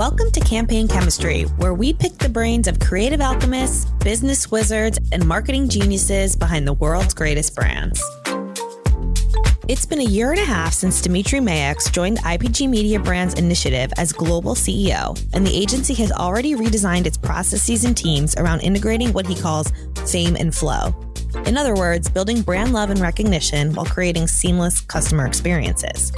Welcome to Campaign Chemistry, where we pick the brains of creative alchemists, business wizards, and marketing geniuses behind the world's greatest brands. It's been a year and a half since Dimitri Maex joined the IPG Mediabrands Initiative as global CEO, and the agency has already redesigned its processes and teams around integrating what he calls fame and flow. In other words, building brand love and recognition while creating seamless customer experiences.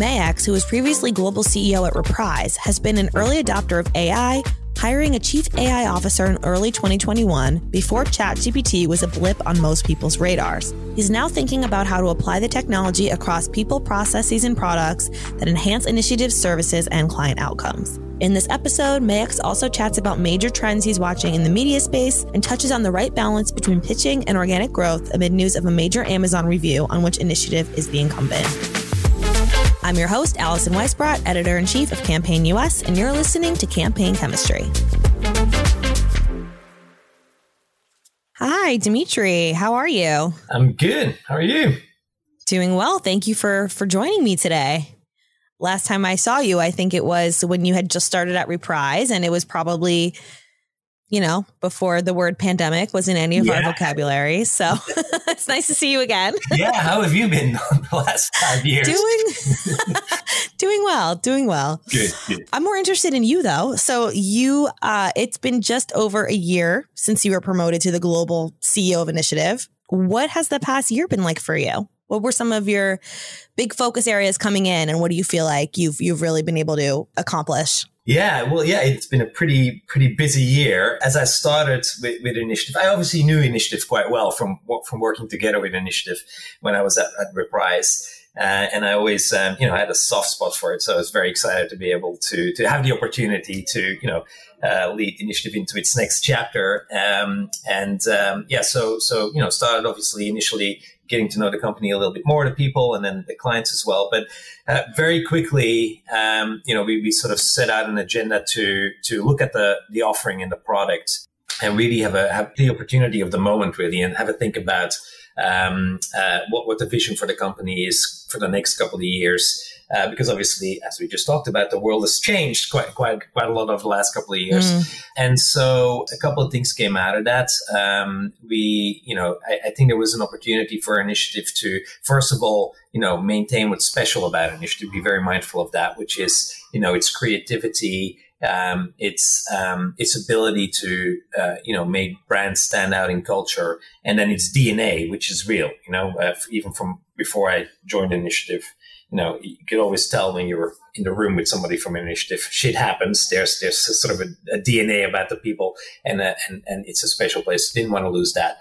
Maex, who was previously global CEO at Reprise, has been an early adopter of AI, hiring a chief AI officer in early 2021 before ChatGPT was a blip on most people's radars. He's now thinking about how to apply the technology across people, processes, and products that enhance initiatives, services and client outcomes. In this episode, Maex also chats about major trends he's watching in the media space and touches on the right balance between pitching and organic growth amid news of a major Amazon review on which initiative is the incumbent. I'm your host, Allison Weisbrot, editor in chief of Campaign US, and you're listening to Campaign Chemistry. Hi, Dimitri. How are you? I'm good. How are you? Doing well. Thank you for for joining me today. Last time I saw you, I think it was when you had just started at Reprise, and it was probably you know, before the word pandemic was in any of yeah. our vocabulary. So it's nice to see you again. yeah. How have you been the last five years? Doing, doing well, doing well. Good, good, I'm more interested in you though. So you, uh, it's been just over a year since you were promoted to the global CEO of Initiative. What has the past year been like for you? What were some of your big focus areas coming in, and what do you feel like you've you've really been able to accomplish? Yeah, well, yeah, it's been a pretty pretty busy year. As I started with, with Initiative, I obviously knew Initiative quite well from from working together with Initiative when I was at, at Reprise. Uh, and I always, um, you know, had a soft spot for it. So I was very excited to be able to to have the opportunity to, you know, uh, lead Initiative into its next chapter. Um, and um, yeah, so so you know, started obviously initially getting to know the company a little bit more, the people, and then the clients as well. But uh, very quickly, um, you know, we, we sort of set out an agenda to to look at the the offering and the product, and really have a have the opportunity of the moment, really, and have a think about um, uh, what what the vision for the company is for the next couple of years. Uh, because obviously, as we just talked about, the world has changed quite quite quite a lot over the last couple of years, mm. and so a couple of things came out of that. Um, we, you know, I, I, think there was an opportunity for initiative to, first of all, you know, maintain what's special about initiative, be very mindful of that, which is, you know, its creativity, um, its um, its ability to uh, you know make brands stand out in culture, and then its DNA, which is real. You know, uh, even from before I joined the Initiative, you know, you could always tell when you're in the room with somebody from an initiative, shit happens. There's there's sort of a, a DNA about the people, and uh, and and it's a special place. Didn't want to lose that.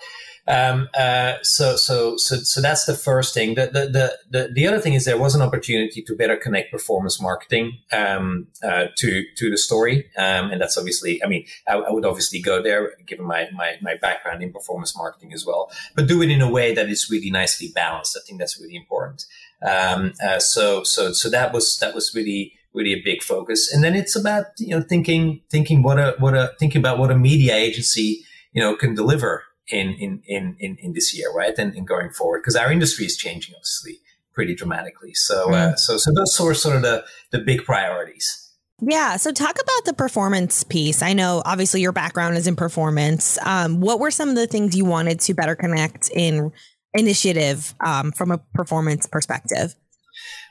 Um, uh, so, so, so, so that's the first thing. The, the, the, the, the other thing is there was an opportunity to better connect performance marketing um, uh, to to the story, um, and that's obviously. I mean, I, I, would obviously go there given my, my my background in performance marketing as well, but do it in a way that is really nicely balanced. I think that's really important. Um, uh, so, so, so that was that was really really a big focus, and then it's about you know thinking thinking what a what a thinking about what a media agency you know can deliver in in in in, in this year, right? And, and going forward, because our industry is changing obviously pretty dramatically. So mm. uh, so so those are sort of the the big priorities. Yeah. So talk about the performance piece. I know obviously your background is in performance. Um, what were some of the things you wanted to better connect in initiative um, from a performance perspective?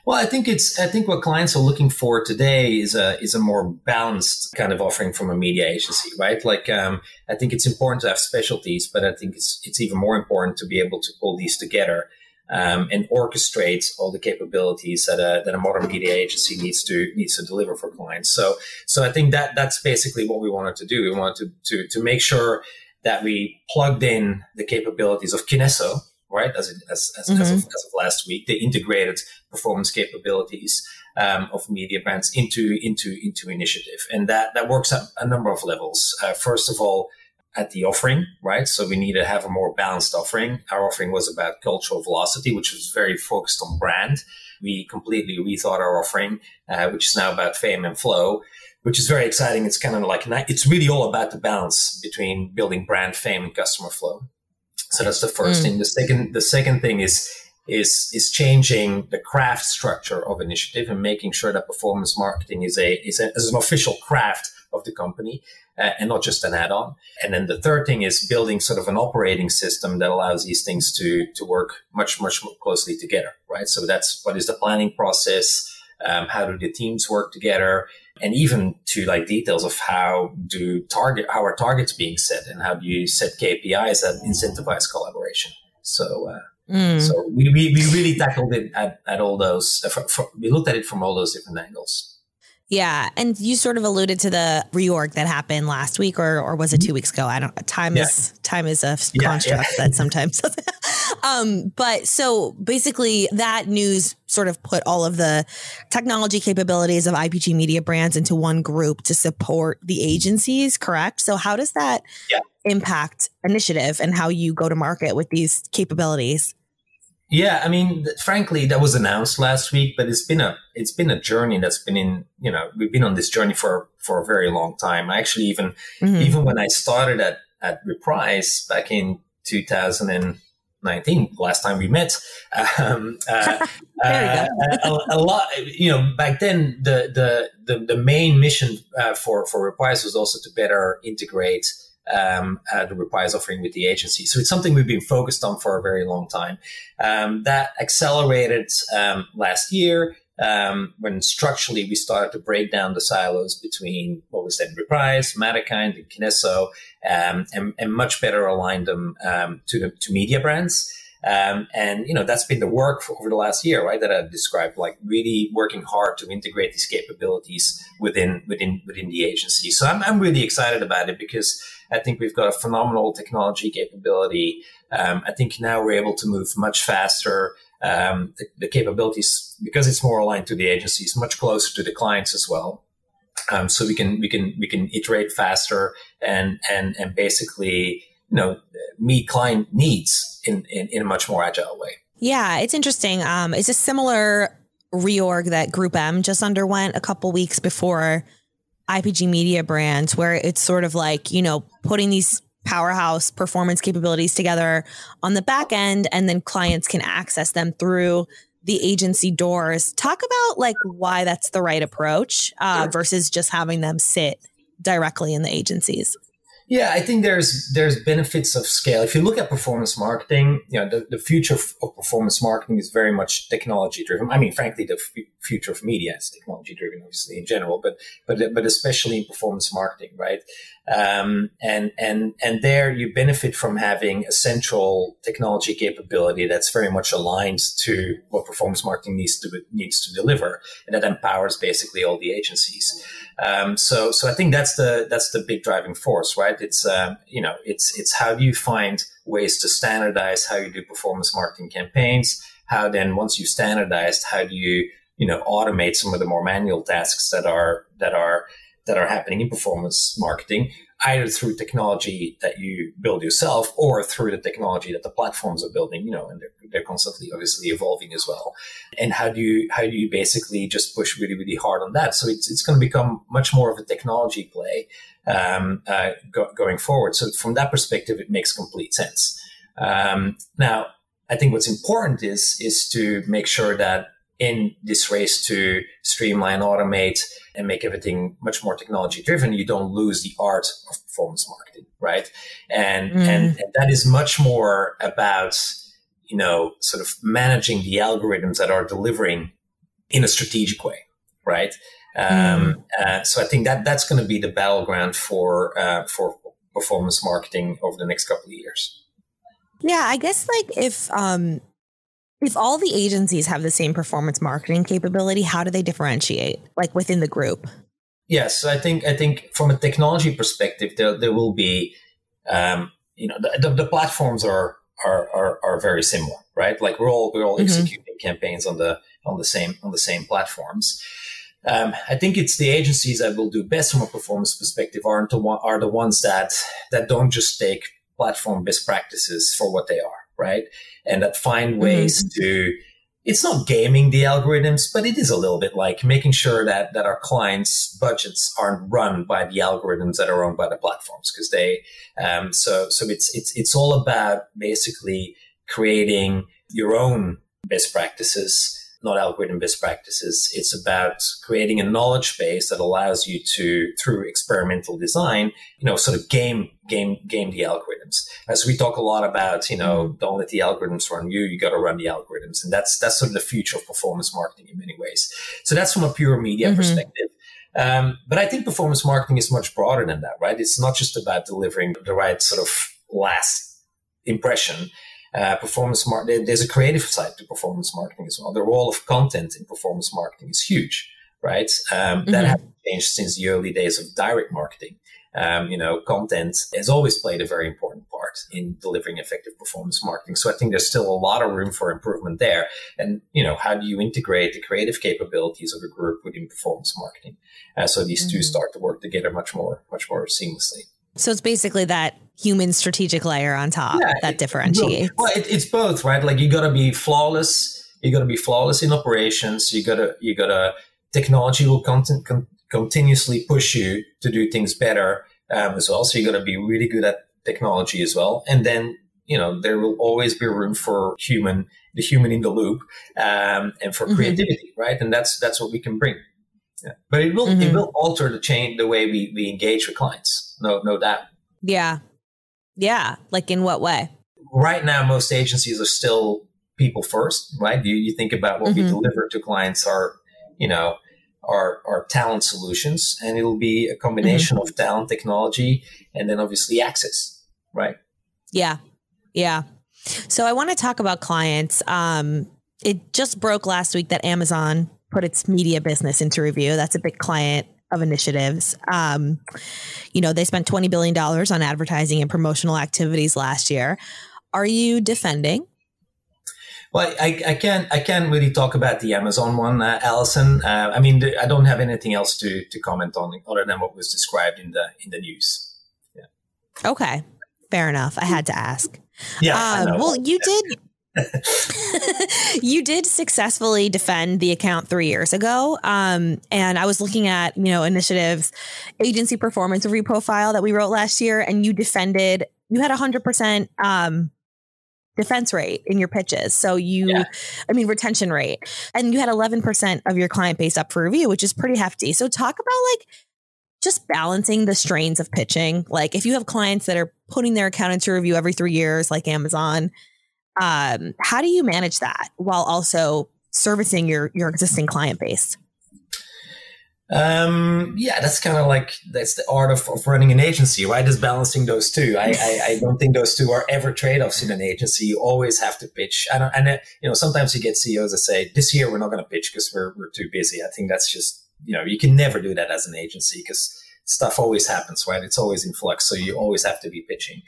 Well, I think it's I think what clients are looking for today is a is a more balanced kind of offering from a media agency, right? Like um, I think it's important to have specialties, but I think it's it's even more important to be able to pull these together um, and orchestrate all the capabilities that a that a modern media agency needs to needs to deliver for clients. So so I think that that's basically what we wanted to do. We wanted to to, to make sure that we plugged in the capabilities of Kinesso, right? As, as, as, mm-hmm. as, of, as, of, last week, they integrated performance capabilities um, of media brands into into into initiative, and that that works at a number of levels. Uh, first of all, at the offering, right? So we need to have a more balanced offering. Our offering was about cultural velocity, which was very focused on brand. We completely rethought our offering, uh, which is now about fame and flow which is very exciting. It's kind of like it's really all about the balance between building brand fame and customer flow. So that's the first mm. thing. The second, the second thing is is is changing the craft structure of initiative and making sure that performance marketing is a is, a, is an official craft of the company uh, and not just an add-on. And then the third thing is building sort of an operating system that allows these things to to work much much more closely together, right? So that's what is the planning process. Um, how do the teams work together? And even to like details of how do target how are targets being set and how do you set KPIs that incentivize collaboration. So uh, mm. so we, we, we really tackled it at, at all those. Uh, for, for, we looked at it from all those different angles. Yeah, and you sort of alluded to the reorg that happened last week, or or was it two weeks ago? I don't. Time yeah. is time is a yeah, construct yeah. that sometimes. um, but so basically, that news sort of put all of the technology capabilities of IPG Mediabrands into one group to support the agencies. Correct. So how does that impact initiative and how you go to market with these capabilities? Yeah, I mean, frankly, that was announced last week, but it's been a it's been a journey that's been in you know we've been on this journey for for a very long time. Actually, even mm-hmm. even when I started at at Reprise back in 2019, last time we met, um, uh, uh, a, a, lot. You know, back then the the the, the main mission uh, for for Reprise was also to better integrate um, uh, the Reprise offering with the agency. So it's something we've been focused on for a very long time. Um, that accelerated um, last year um, when structurally we started to break down the silos between what was then Reprise, Matterkind, and Kinesso, um, and, and, much better align them um, to to media brands. Um, and you know that's been the work for, over the last year, right? That I described, like really working hard to integrate these capabilities within within within the agency. So I'm I'm really excited about it because I think we've got a phenomenal technology capability. Um, I think now we're able to move much faster. Um, the, the, capabilities because it's more aligned to the agencies, much closer to the clients as well. Um, so we can we can we can iterate faster and and and basically you know meet client needs in, in, in a much more agile way. Yeah, it's interesting. Um, it's a similar reorg that GroupM just underwent a couple weeks before IPG Mediabrands, where it's sort of like, you know, putting these powerhouse performance capabilities together on the back end, and then clients can access them through the agency doors. Talk about like why that's the right approach uh, versus just having them sit directly in the agencies. Yeah, I think there's there's benefits of scale. If you look at performance marketing, you know the, the future of performance marketing is very much technology driven. I mean, frankly, the f- future of media is technology driven, obviously in general, but but but especially in performance marketing, right? Um, and and and there you benefit from having a central technology capability that's very much aligned to what performance marketing needs to needs to deliver, and that empowers basically all the agencies. Um, so so I think that's the that's the big driving force, right? It's um, you know it's it's how do you find ways to standardize how you do performance marketing campaigns? How then once you've standardized, how do you you know automate some of the more manual tasks that are that are that are happening in performance marketing, either through technology that you build yourself or through the technology that the platforms are building, you know, and they're, they're constantly obviously evolving as well. And how do you, how do you basically just push really, really hard on that? So it's, it's going to become much more of a technology play, um, uh, go, going forward. So from that perspective, it makes complete sense. Um, now, I think what's important is, is to make sure that in this race to streamline, automate, and make everything much more technology driven, you don't lose the art of performance marketing, right? And, mm. and, and that is much more about, you know, sort of managing the algorithms that are delivering in a strategic way, right? Um, mm. uh, so I think that that's going to be the battleground for uh, for performance marketing over the next couple of years. Yeah, I guess like if um if all the agencies have the same performance marketing capability, how do they differentiate like within the group? Yes, I think I think from a technology perspective, there there will be, um, you know, the, the, the platforms are, are, are are very similar, right? Like we're all we're all mm-hmm. executing campaigns on the on the same on the same platforms. Um, I think it's the agencies that will do best from a performance perspective aren't the one, are the ones that that don't just take platform best practices for what they are, right? And that find mm-hmm. ways mm-hmm. to, it's not gaming the algorithms, but it is a little bit like making sure that, that our clients' budgets aren't run by the algorithms that are owned by the platforms. Cause they, um, so, so it's, it's, it's all about basically creating your own best practices not algorithm best practices. It's about creating a knowledge base that allows you to, through experimental design, you know, sort of game, game, game the algorithms. As we talk a lot about, you know, don't let the algorithms run you, you got to run the algorithms. And that's, that's sort of the future of performance marketing in many ways. So that's from a pure media mm-hmm. perspective. Um, but I think performance marketing is much broader than that, right? It's not just about delivering the right sort of last impression uh, performance marketing. There's a creative side to performance marketing as well. The role of content in performance marketing is huge, right? Um, mm-hmm. That has changed since the early days of direct marketing. Um, you know, content has always played a very important part in delivering effective performance marketing. So I think there's still a lot of room for improvement there. And, you know, how do you integrate the creative capabilities of a group within performance marketing? Uh, so these mm-hmm. two start to work together much more, much more seamlessly. So it's basically that human strategic layer on top yeah, that differentiates. Well, it, it's both, right? Like you got to be flawless. You got to be flawless in operations. You got to you got to technology will con- continuously push you to do things better um, as well. So you got to be really good at technology as well. And then you know there will always be room for human, the human in the loop, um, and for mm-hmm. creativity, right? And that's that's what we can bring. Yeah. But it will mm-hmm. it will alter the change the way we, we engage with clients. No no doubt. Yeah. Yeah. Like in what way? Right now most agencies are still people first, right? You you think about what mm-hmm. we deliver to clients are, you know, our our talent solutions and it'll be a combination mm-hmm. of talent technology and then obviously access, right? Yeah. Yeah. So I want to talk about clients. Um it just broke last week that Amazon put its media business into review. That's a big client of initiatives. Um, you know, they spent $20 billion on advertising and promotional activities last year. Are you defending? Well, I, I can't I can't really talk about the Amazon one, uh, Allison. Uh, I mean, I don't have anything else to, to comment on other than what was described in the in the news. Yeah. Okay, fair enough. I had to ask. Yeah. Um, well, you did you did successfully defend the account three years ago. Um, and I was looking at, you know, initiatives, agency performance review profile that we wrote last year, and you defended, you had a hundred percent um defense rate in your pitches. So you, yeah. I mean, retention rate, and you had 11% of your client base up for review, which is pretty hefty. So talk about like just balancing the strains of pitching. Like if you have clients that are putting their account into review every three years, like Amazon, um, how do you manage that while also servicing your your existing client base? Um, yeah, that's kind of like that's the art of, of running an agency, right? Is balancing those two. I, I, I don't think those two are ever trade offs in an agency. You always have to pitch. I don't, and uh, you know, sometimes you get CEOs that say, "This year we're not going to pitch because we're we're too busy." I think that's just you know you can never do that as an agency because stuff always happens, right? It's always in flux, so you always have to be pitching.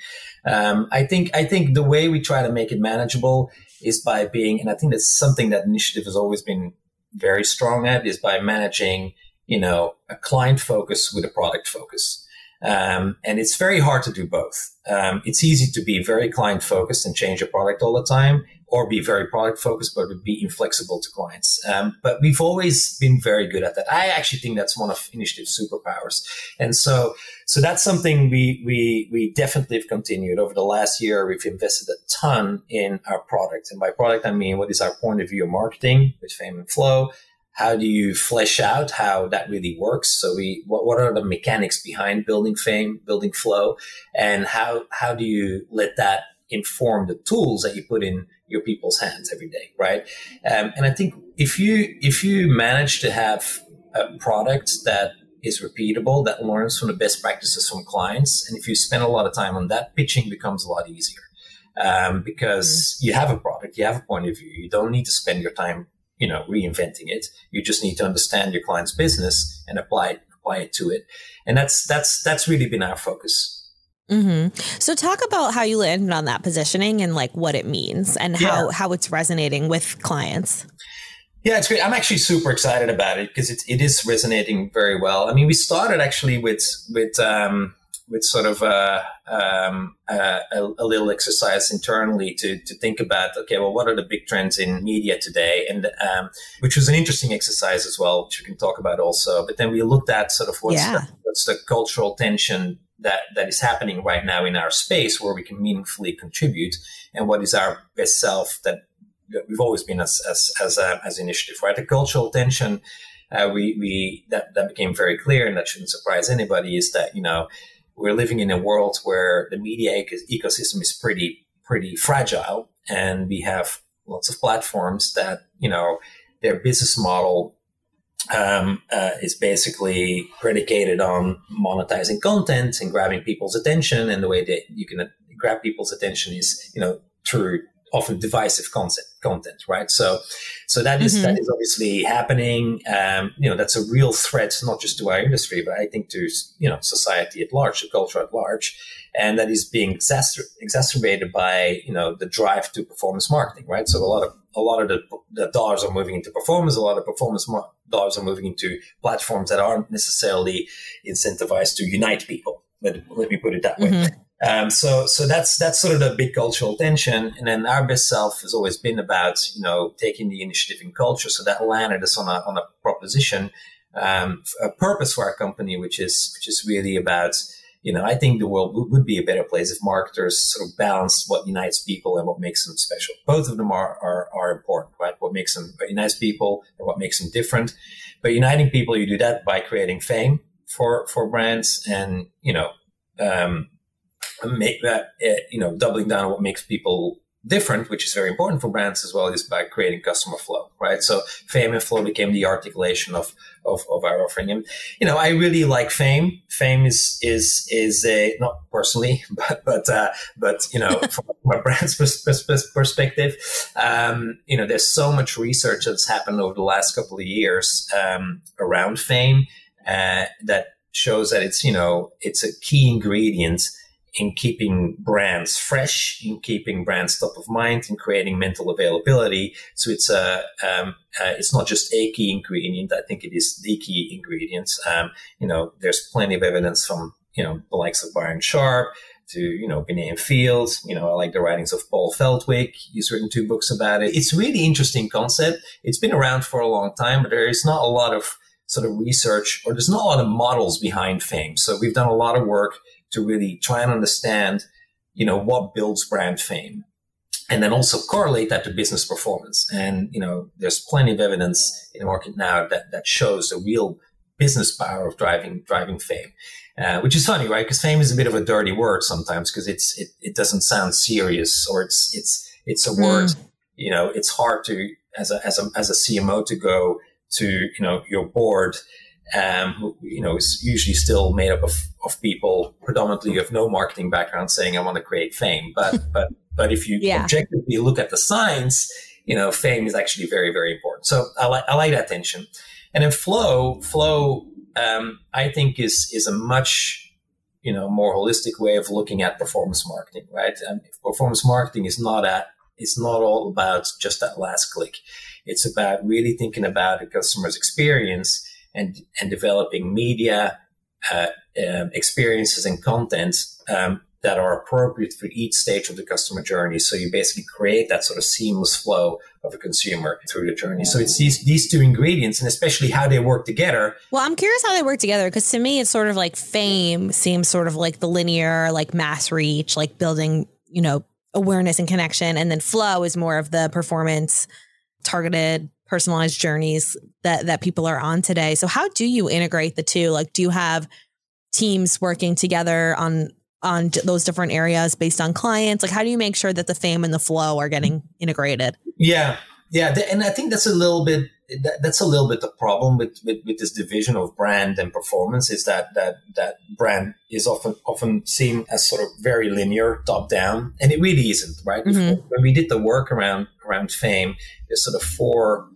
Um, I think I think the way we try to make it manageable is by being, and I think that's something that initiative has always been very strong at, is by managing, you know, a client focus with a product focus. Um, and it's very hard to do both. Um, it's easy to be very client focused and change your product all the time or be very product focused, but be inflexible to clients. Um, but we've always been very good at that. I actually think that's one of Initiative's superpowers. And so, so that's something we, we, we definitely have continued over the last year. We've invested a ton in our product. And by product, I mean, what is our point of view of marketing with Fame and Flow? How do you flesh out how that really works? So we, what, what are the mechanics behind building fame, building flow? And how, how do you let that inform the tools that you put in your people's hands every day, right? Um, and I think if you if you manage to have a product that is repeatable, that learns from the best practices from clients, and if you spend a lot of time on that, pitching becomes a lot easier um, because mm-hmm. you have a product, you have a point of view. You don't need to spend your time, you know, reinventing it. You just need to understand your client's business and apply it, apply it to it, and that's that's that's really been our focus. Mm-hmm. So talk about how you landed on that positioning and like what it means and how yeah. how it's resonating with clients. Yeah, it's great. I'm actually super excited about it because it, it is resonating very well. I mean, we started actually with with um, with sort of a, um, a, a, little exercise internally to, to think about okay, well, what are the big trends in media today, and um, which was an interesting exercise as well, which we can talk about also. But then we looked at sort of what's yeah. the, what's the cultural tension that that is happening right now in our space where we can meaningfully contribute and what is our best self that we've always been as as as, uh, as initiative, right? The cultural tension. Uh, we we that that became very clear, and that shouldn't surprise anybody. Is that you know we're living in a world where the media ecosystem is pretty pretty fragile, and we have lots of platforms that you know their business model um, uh, is basically predicated on monetizing content and grabbing people's attention. And the way that you can grab people's attention is, you know, through often divisive concept content, right? So, so that is, mm-hmm. that is obviously happening. Um, you know, that's a real threat, not just to our industry, but I think to you know society at large, the culture at large, and that is being exacer- exacerbated by you know the drive to performance marketing, right? So a lot of a lot of the, the dollars are moving into performance. A lot of performance mar- dollars are moving into platforms that aren't necessarily incentivized to unite people. Let, let me put it that way. Mm-hmm. Um, so, so that's that's sort of the big cultural tension. And then our best self has always been about you know taking the initiative in culture. So that landed us on a on a proposition, um, a purpose for our company, which is which is really about you know I think the world would, would be a better place if marketers sort of balanced what unites people and what makes them special. Both of them are are, are important, right? What makes them what unites people and what makes them different. But uniting people, you do that by creating fame for for brands and you know. Um, make that, uh, you know, doubling down on what makes people different, which is very important for brands as well, is by creating customer flow, right? So fame and flow became the articulation of, of, of our offering. And, you know, I really like fame. Fame is, is, is a, not personally, but, but, uh, but, you know, from a brand's perspective, um, you know, there's so much research that's happened over the last couple of years, um, around fame, uh, that shows that it's, you know, it's a key ingredient in keeping brands fresh, in keeping brands top of mind, in creating mental availability. So it's a um, uh, it's not just a key ingredient. I think it is the key ingredient. Um, you know, there's plenty of evidence from you know the likes of Byron Sharp to you know Binet Fields. You know, I like the writings of Paul Feldwick. He's written two books about it. It's really interesting concept. It's been around for a long time, but there is not a lot of sort of research or there's not a lot of models behind fame. So we've done a lot of work to really try and understand, you know, what builds brand fame and then also correlate that to business performance. And, you know, there's plenty of evidence in the market now that, that shows the real business power of driving, driving fame. Uh, which is funny, right? Because fame is a bit of a dirty word sometimes because it's, it, it doesn't sound serious or it's, it's, it's a word, mm. you know, it's hard to, as a, as a, as a CMO to go to, you know, your board um, who, you know, is usually still made up of, of people predominantly of no marketing background saying, I want to create fame. But, but, but if you yeah. objectively look at the science, you know, fame is actually very, very important. So I like, I like that tension. And then flow, flow, um, I think is, is a much, you know, more holistic way of looking at performance marketing, right? And performance marketing is not at, it's not all about just that last click. It's about really thinking about the customer's experience and, and developing media uh, um, experiences and content um, that are appropriate for each stage of the customer journey. So you basically create that sort of seamless flow of a consumer through the journey. So it's these these two ingredients and especially how they work together. Well, I'm curious how they work together because to me it's sort of like fame seems sort of like the linear, like mass reach, like building, you know, awareness and connection. And then flow is more of the performance targeted personalized journeys that that people are on today. So how do you integrate the two? Like do you have teams working together on on those different areas based on clients? Like how do you make sure that the fame and the flow are getting integrated? Yeah. Yeah, and I think that's a little bit that's a little bit the problem with, with, with, this division of brand and performance is that that that brand is often often seen as sort of very linear, top down, and it really isn't, right? Mm-hmm. When we did the work around around fame, there's sort of four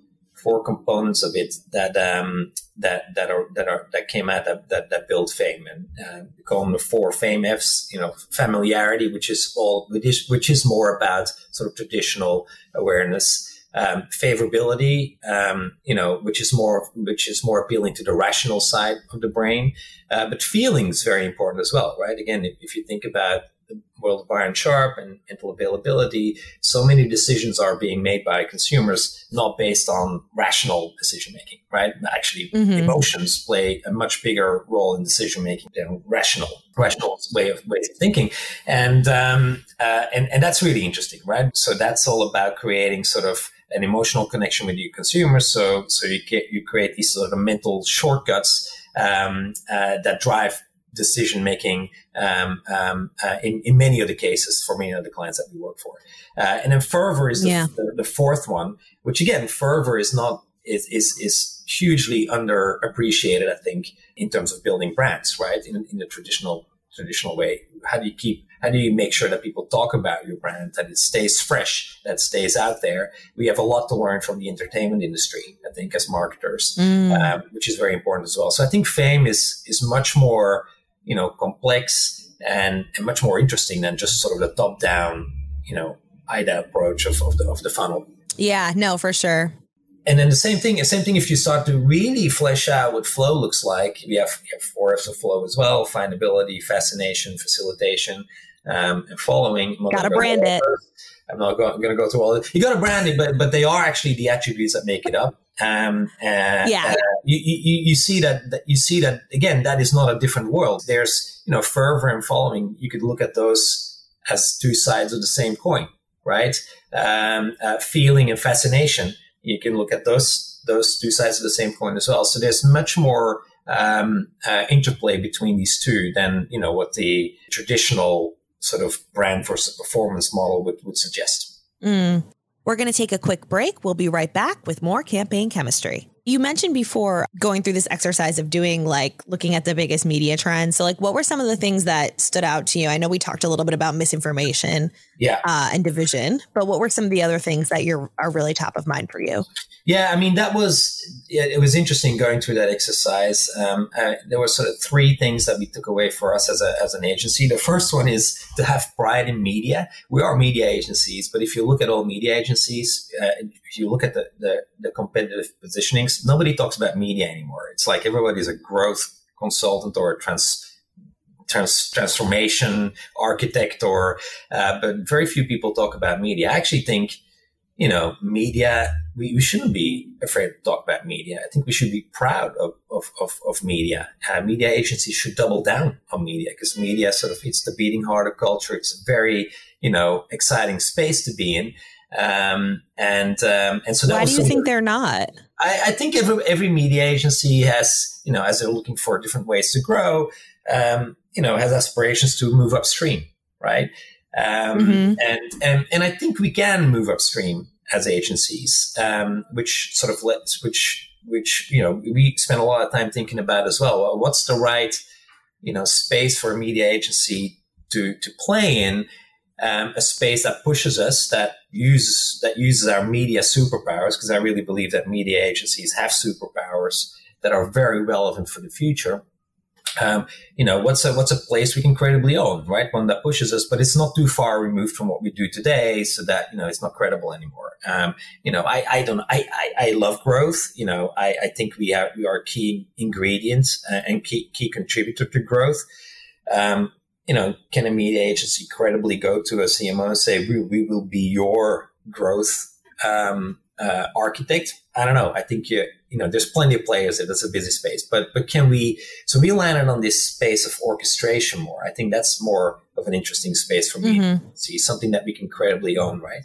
four components of it that um, that that are that are that came out that that, that build fame, and uh, we call them the four fame Fs. You know, familiarity, which is all which is which is more about sort of traditional awareness. Um, favorability, um, you know, which is more which is more appealing to the rational side of the brain, uh, but feelings very important as well, right? Again, if, if you think about the world of Byron Sharp and mental availability, so many decisions are being made by consumers not based on rational decision making, right? Actually, mm-hmm. emotions play a much bigger role in decision making than rational rational way of ways of thinking, and um, uh, and and that's really interesting, right? So that's all about creating sort of an emotional connection with your consumers. So so you get you create these sort of mental shortcuts um, uh, that drive decision making um, um, uh, in, in many of the cases for many of the clients that we work for. Uh, and then fervor is the, yeah. the, the, fourth one, which again, fervor is not is is, is hugely underappreciated, I think, in terms of building brands, right? In, in the traditional traditional way. How do you keep how do you make sure that people talk about your brand, that it stays fresh, that stays out there? We have a lot to learn from the entertainment industry, I think, as marketers, mm. um, which is very important as well. So I think fame is is much more you know, complex and, and much more interesting than just sort of the top down, you know, AIDA approach of, of the of the funnel. Yeah, no, for sure. And then the same thing, the same thing if you start to really flesh out what flow looks like. We have, we have four F's of flow as well: findability, fascination, facilitation, um, and following. Got to brand it. I'm not going, going to go through all of it. You got to brand it, but but they are actually the attributes that make it up. Um, uh, yeah. Uh, you, you, you see that, that you see that again. That is not a different world. There's you know fervor and following. You could look at those as two sides of the same coin, right? Um, uh, feeling and fascination. You can look at those those two sides of the same coin as well. So there's much more um, uh, interplay between these two than you know what the traditional sort of brand versus performance model would, would suggest. Mm. We're going to take a quick break. We'll be right back with more campaign chemistry. You mentioned before going through this exercise of doing like looking at the biggest media trends. So, like, what were some of the things that stood out to you? I know we talked a little bit about misinformation, yeah, uh, and division, but what were some of the other things that you're are really top of mind for you? Yeah, I mean that was it was interesting going through that exercise. Um, uh, there were sort of three things that we took away for us as a as an agency. The first one is to have pride in media. We are media agencies, but if you look at all media agencies, uh, you look at the, the, the competitive positionings, nobody talks about media anymore. It's like everybody's a growth consultant or a trans trans, transformation architect or uh, but very few people talk about media i actually think you know, media, we, we shouldn't be afraid to talk about media. I think we should be proud of, of, of, of media. Uh, media agencies should double down on media because media sort of, it's the beating heart of culture. It's a very, you know, exciting space to be in. Um, and, um, and so why do you think they're not? I, I, think every, every media agency has, you know, as they're looking for different ways to grow, um, you know, has aspirations to move upstream, right? Um, mm-hmm. and, and, and I think we can move upstream as agencies, um, which sort of lets, which, which, you know, we spend a lot of time thinking about as well. well what's the right, you know, space for a media agency to, to play in? Um, a space that pushes us, that uses that uses our media superpowers, because I really believe that media agencies have superpowers that are very relevant for the future um, you know, what's a what's a place we can credibly own, right? One that pushes us, but it's not too far removed from what we do today, so that you know it's not credible anymore. Um, you know, I, I don't I, I, I love growth. You know, I, I think we have we are key ingredients uh, and key key contributor to growth. Um, you know, can a media agency credibly go to a CMO and say we, we will be your growth um, uh, architect? I don't know. I think you you know, there's plenty of players there. That's a busy space. But but can we? So we landed on this space of orchestration more. I think that's more of an interesting space for me. Mm-hmm. See something that we can credibly own, right?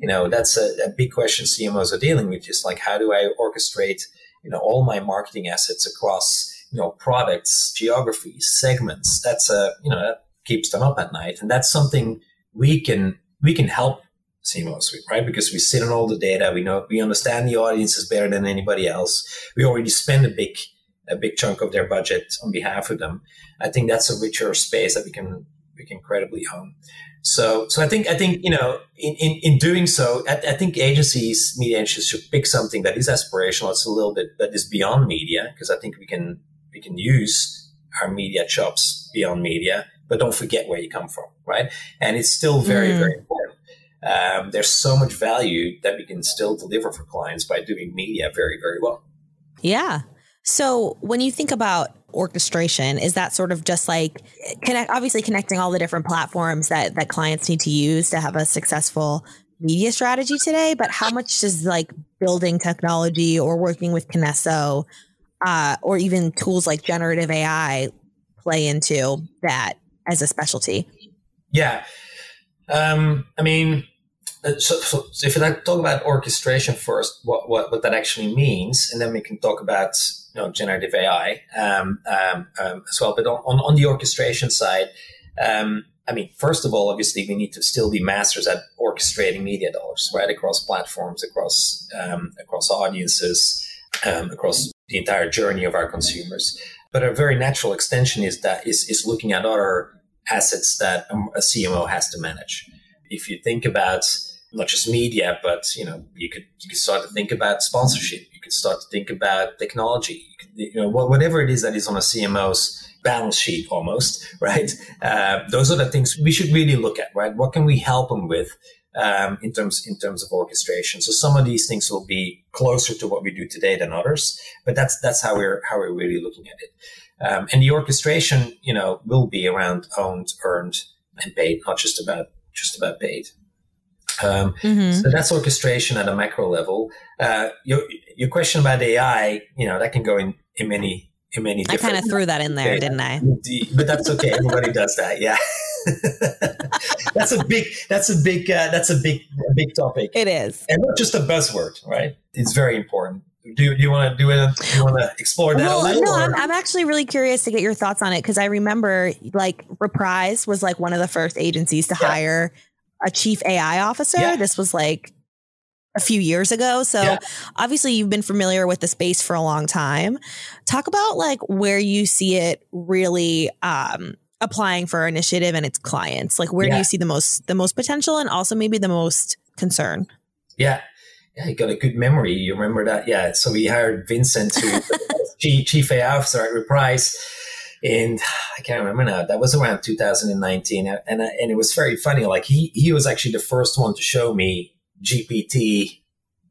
You know, that's a, a big question CMOs are dealing with. Just like how do I orchestrate, you know, all my marketing assets across, you know, products, geographies, segments. That's a you know that keeps them up at night, and that's something we can we can help CMO suite, right? Because we sit on all the data, we know we understand the audiences better than anybody else. We already spend a big a big chunk of their budget on behalf of them. I think that's a richer space that we can we can credibly own. So so I think I think you know in in, in doing so, I, I think agencies, media agencies should pick something that is aspirational. It's a little bit that is beyond media because I think we can we can use our media chops beyond media, but don't forget where you come from, right? And it's still very mm. very important um, there's so much value that we can still deliver for clients by doing media very, very well. Yeah. So when you think about orchestration, is that sort of just like connect, obviously connecting all the different platforms that that clients need to use to have a successful media strategy today? But how much does like building technology or working with Kinesso uh, or even tools like generative AI play into that as a specialty? Yeah, um, I mean uh, so, so, if I talk about orchestration first, what, what, what that actually means, and then we can talk about you know, generative AI um, um, um, as well. But on, on, on the orchestration side, um, I mean, first of all, obviously, we need to still be masters at orchestrating media dollars, right, across platforms, across um, across audiences, um, across the entire journey of our consumers. But a very natural extension is that is is looking at other assets that a CMO has to manage. If you think about not just media, but you know, you could you could start to think about sponsorship. You could start to think about technology. You, could, you know, whatever it is that is on a CMO's balance sheet, almost right. Uh, those are the things we should really look at, right? What can we help them with um, in terms in terms of orchestration? So some of these things will be closer to what we do today than others, but that's that's how we're how we're really looking at it. Um, and the orchestration, you know, will be around owned, earned, and paid, not just about just about paid. Um, mm-hmm. So that's orchestration at a macro level. Uh, your your question about AI, you know, that can go in in many in many. I kind of threw that in there, didn't I? But that's okay. Everybody does that. Yeah. that's a big. That's a big. Uh, that's a big. A big topic. It is, and not just a buzzword, right? It's very important. Do, do you want to do it? Do you want to explore that? Well, no, I'm, I'm actually really curious to get your thoughts on it because I remember like Reprise was like one of the first agencies to yeah. hire a chief AI officer. Yeah. This was like a few years ago. So yeah. obviously you've been familiar with the space for a long time. Talk about like where you see it really um, applying for our initiative and its clients. Like where yeah. do you see the most the most potential and also maybe the most concern? Yeah. Yeah, you got a good memory. You remember that? Yeah. So we hired Vincent to chief AI officer at Reprise and I can't remember now. That was around 2019, and and it was very funny. Like he he was actually the first one to show me GPT.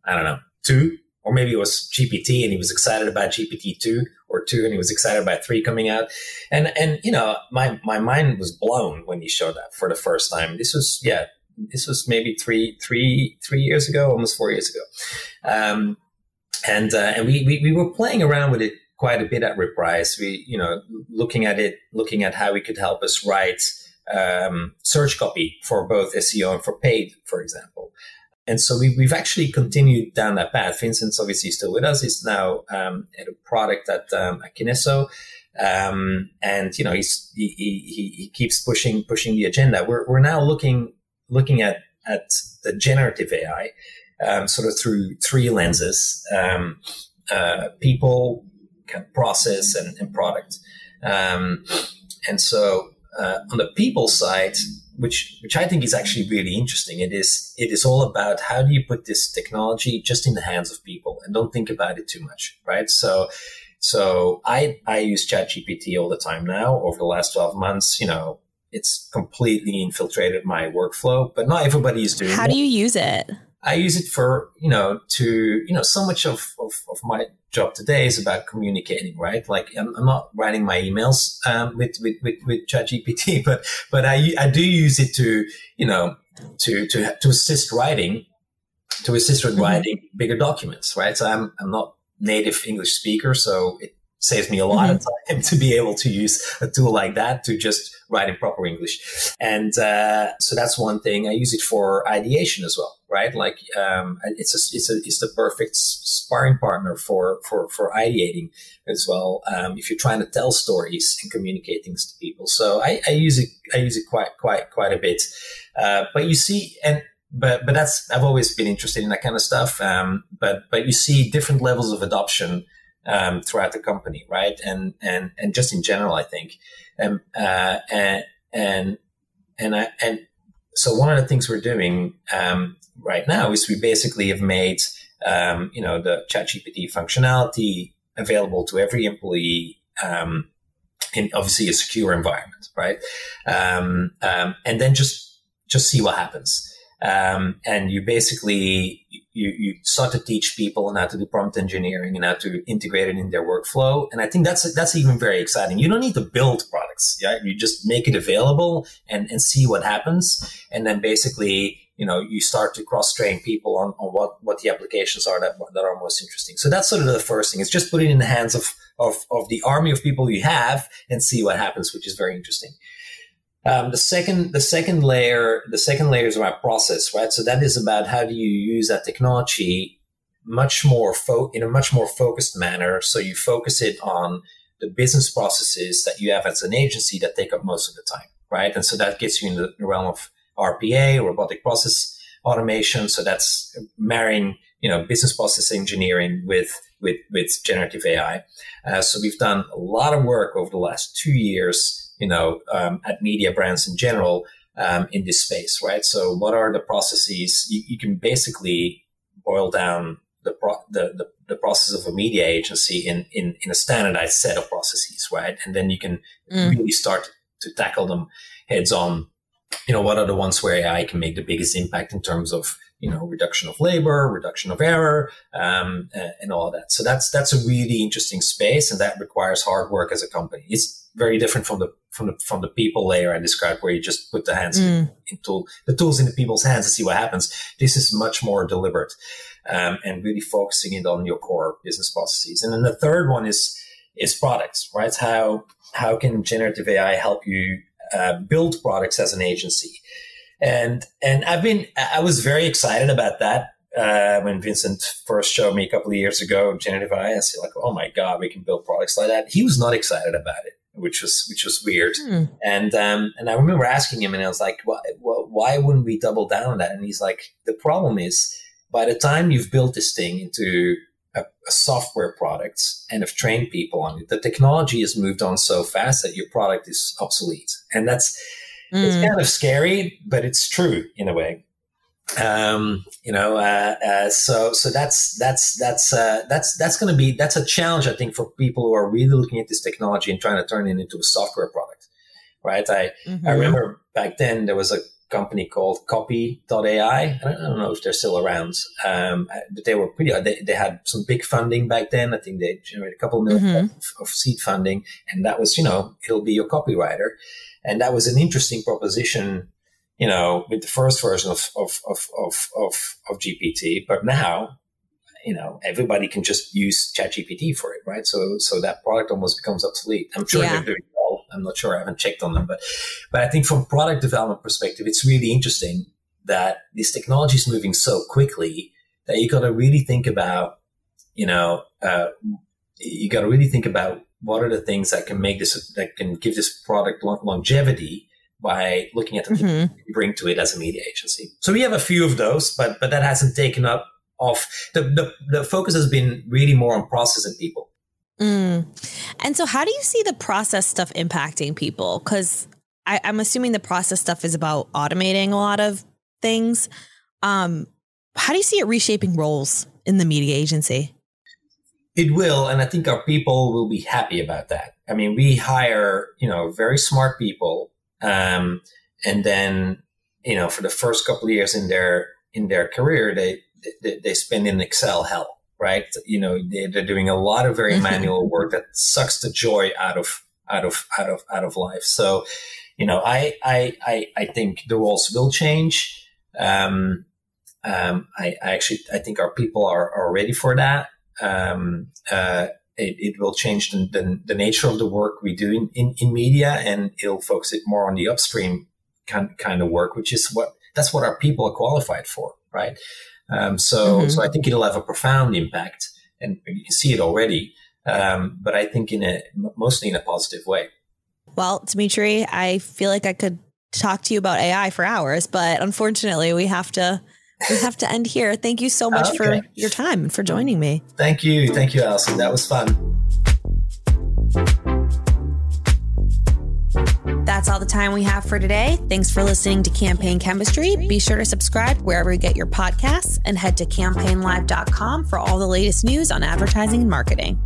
I don't know two, or maybe it was GPT, and he was excited about GPT two or two, and he was excited about three coming out. And and you know, my my mind was blown when he showed that for the first time. This was yeah, this was maybe three three three years ago, almost four years ago. Um, and uh, and we, we we were playing around with it quite a bit at Reprise. We, you know, looking at it, looking at how we could help us write um, search copy for both SEO and for paid, for example. And so we, have actually continued down that path. Vincent's obviously still with us. He's now um, at a product at, um, at Kinesso. Um, and you know he's he, he, he keeps pushing pushing the agenda. We're we're now looking looking at at the generative AI um, sort of through three lenses: um, uh, people, process and, and product. Um, and so uh, on the people side, which which I think is actually really interesting, it is it is all about how do you put this technology just in the hands of people and don't think about it too much, right? So so I I use ChatGPT all the time now. Over the last twelve months, you know, it's completely infiltrated my workflow, but not everybody is doing. How do you use it? I use it for, you know, to, you know, so much of, of, of my job today is about communicating, right? Like I'm, I'm not writing my emails, um, with, with, with, with ChatGPT, but, but I, I do use it to, you know, to, to, to assist writing, to assist with mm-hmm. writing bigger documents, right? So I'm, I'm not native English speaker. So it saves me a lot mm-hmm. of time to be able to use a tool like that to just write in proper English. And uh, so that's one thing. I use it for ideation as well, right? Like um, it's a, it's a, it's the perfect sparring partner for for for ideating as well. Um, if you're trying to tell stories and communicate things to people, so I, I use it I use it quite quite quite a bit. Uh, but you see, and but but that's I've always been interested in that kind of stuff. Um, but but you see different levels of adoption um, throughout the company, right? And and and just in general, I think, uh, and and and I, and so one of the things we're doing um, right now is we basically have made um, you know the ChatGPT functionality available to every employee um, in obviously a secure environment, right? Um, um, and then just just see what happens. Um, and you basically you, you start to teach people and how to do prompt engineering and how to integrate it in their workflow. And I think that's that's even very exciting. You don't need to build products, yeah. You just make it available and, and see what happens. And then basically, you know, you start to cross train people on, on what, what the applications are that, that are most interesting. So that's sort of the first thing. It's just put it in the hands of, of, of the army of people you have and see what happens, which is very interesting. Um, the second, the second layer, the second layer is about process, right? So that is about how do you use that technology much more fo- in a much more focused manner. So you focus it on the business processes that you have as an agency that take up most of the time, right? And so that gets you in the realm of RPA, robotic process automation. So that's marrying, you know, business process engineering with with with generative AI. Uh, so we've done a lot of work over the last two years you know, um, at Mediabrands in general um, in this space, right? So, what are the processes? You, you can basically boil down the, pro- the, the, the, process of a media agency in, in, in a standardized set of processes, right? And then you can mm. really start to tackle them heads on. You know, what are the ones where AI can make the biggest impact in terms of you know reduction of labor, reduction of error, um, and all of that. So that's that's a really interesting space, and that requires hard work as a company. It's very different from the from the from the people layer I described, where you just put the hands mm. in tool the tools in the people's hands and see what happens. This is much more deliberate um, and really focusing it on your core business processes. And then the third one is is products, right? How how can generative AI help you uh, build products as an agency? And and I've been I was very excited about that uh, when Vincent first showed me a couple of years ago generative AI. I said like, oh my god, we can build products like that. He was not excited about it which was which was weird. Hmm. And um, and I remember asking him, and I was like, why, why wouldn't we double down on that? And he's like, the problem is by the time you've built this thing into a, a software product and have trained people on it, the technology has moved on so fast that your product is obsolete, and that's mm. it's hmm. kind of scary, but it's true in a way um, you know, uh, uh, so so that's that's that's uh, that's that's going to be that's a challenge I think for people who are really looking at this technology and trying to turn it into a software product, right? I mm-hmm. I remember back then there was a company called Copy.ai. I don't know if they're still around, um, but they were pretty. They, they had some big funding back then. I think they generated a couple of 1000000 mm-hmm. of, of seed funding, and that was you know it'll be your copywriter, and that was an interesting proposition you know, with the first version of, of, of, of, of, of GPT. But now, you know, everybody can just use ChatGPT for it, right? So, so that product almost becomes obsolete. I'm sure yeah. they're doing well. I'm not sure. I haven't checked on them, but, but I think from product development perspective, it's really interesting that this technology is moving so quickly that you got to really think about, you know, uh, you got to really think about what are the things that can make this, that can give this product longevity by looking at the mm-hmm. you bring to it as a media agency. So we have a few of those, but but that hasn't taken up off. The the, the focus has been really more on process and people. Mm. And so, how do you see the process stuff impacting people? Because I'm assuming the process stuff is about automating a lot of things. Um, how do you see it reshaping roles in the media agency? It will, and I think our people will be happy about that. I mean, we hire, you know, very smart people um, and then, you know, for the first couple of years in their in their career, they they, they spend in Excel hell, right? You know, they, are doing a lot of very manual work that sucks the joy out of out of out of out of life. So, you know, I I I, I think the roles will change. Um, um, I, I, actually I think our people are, are ready for that. Um, uh, it, it will change the, the, the, nature of the work we do in, in, in, media and it'll focus it more on the upstream kind, kind of work, which is what, that's what our people are qualified for, right? Um, so, mm-hmm. so I think it'll have a profound impact and you can see it already. Um, but I think in a, mostly in a positive way. Well, Dimitri, I feel like I could talk to you about AI for hours, but unfortunately we have to we have to end here. Thank you so much okay. for your time and for joining me. Thank you. Thank you, Allison. That was fun. That's all the time we have for today. Thanks for listening to Campaign Chemistry. Be sure to subscribe wherever you get your podcasts and head to campaignlive.com for all the latest news on advertising and marketing.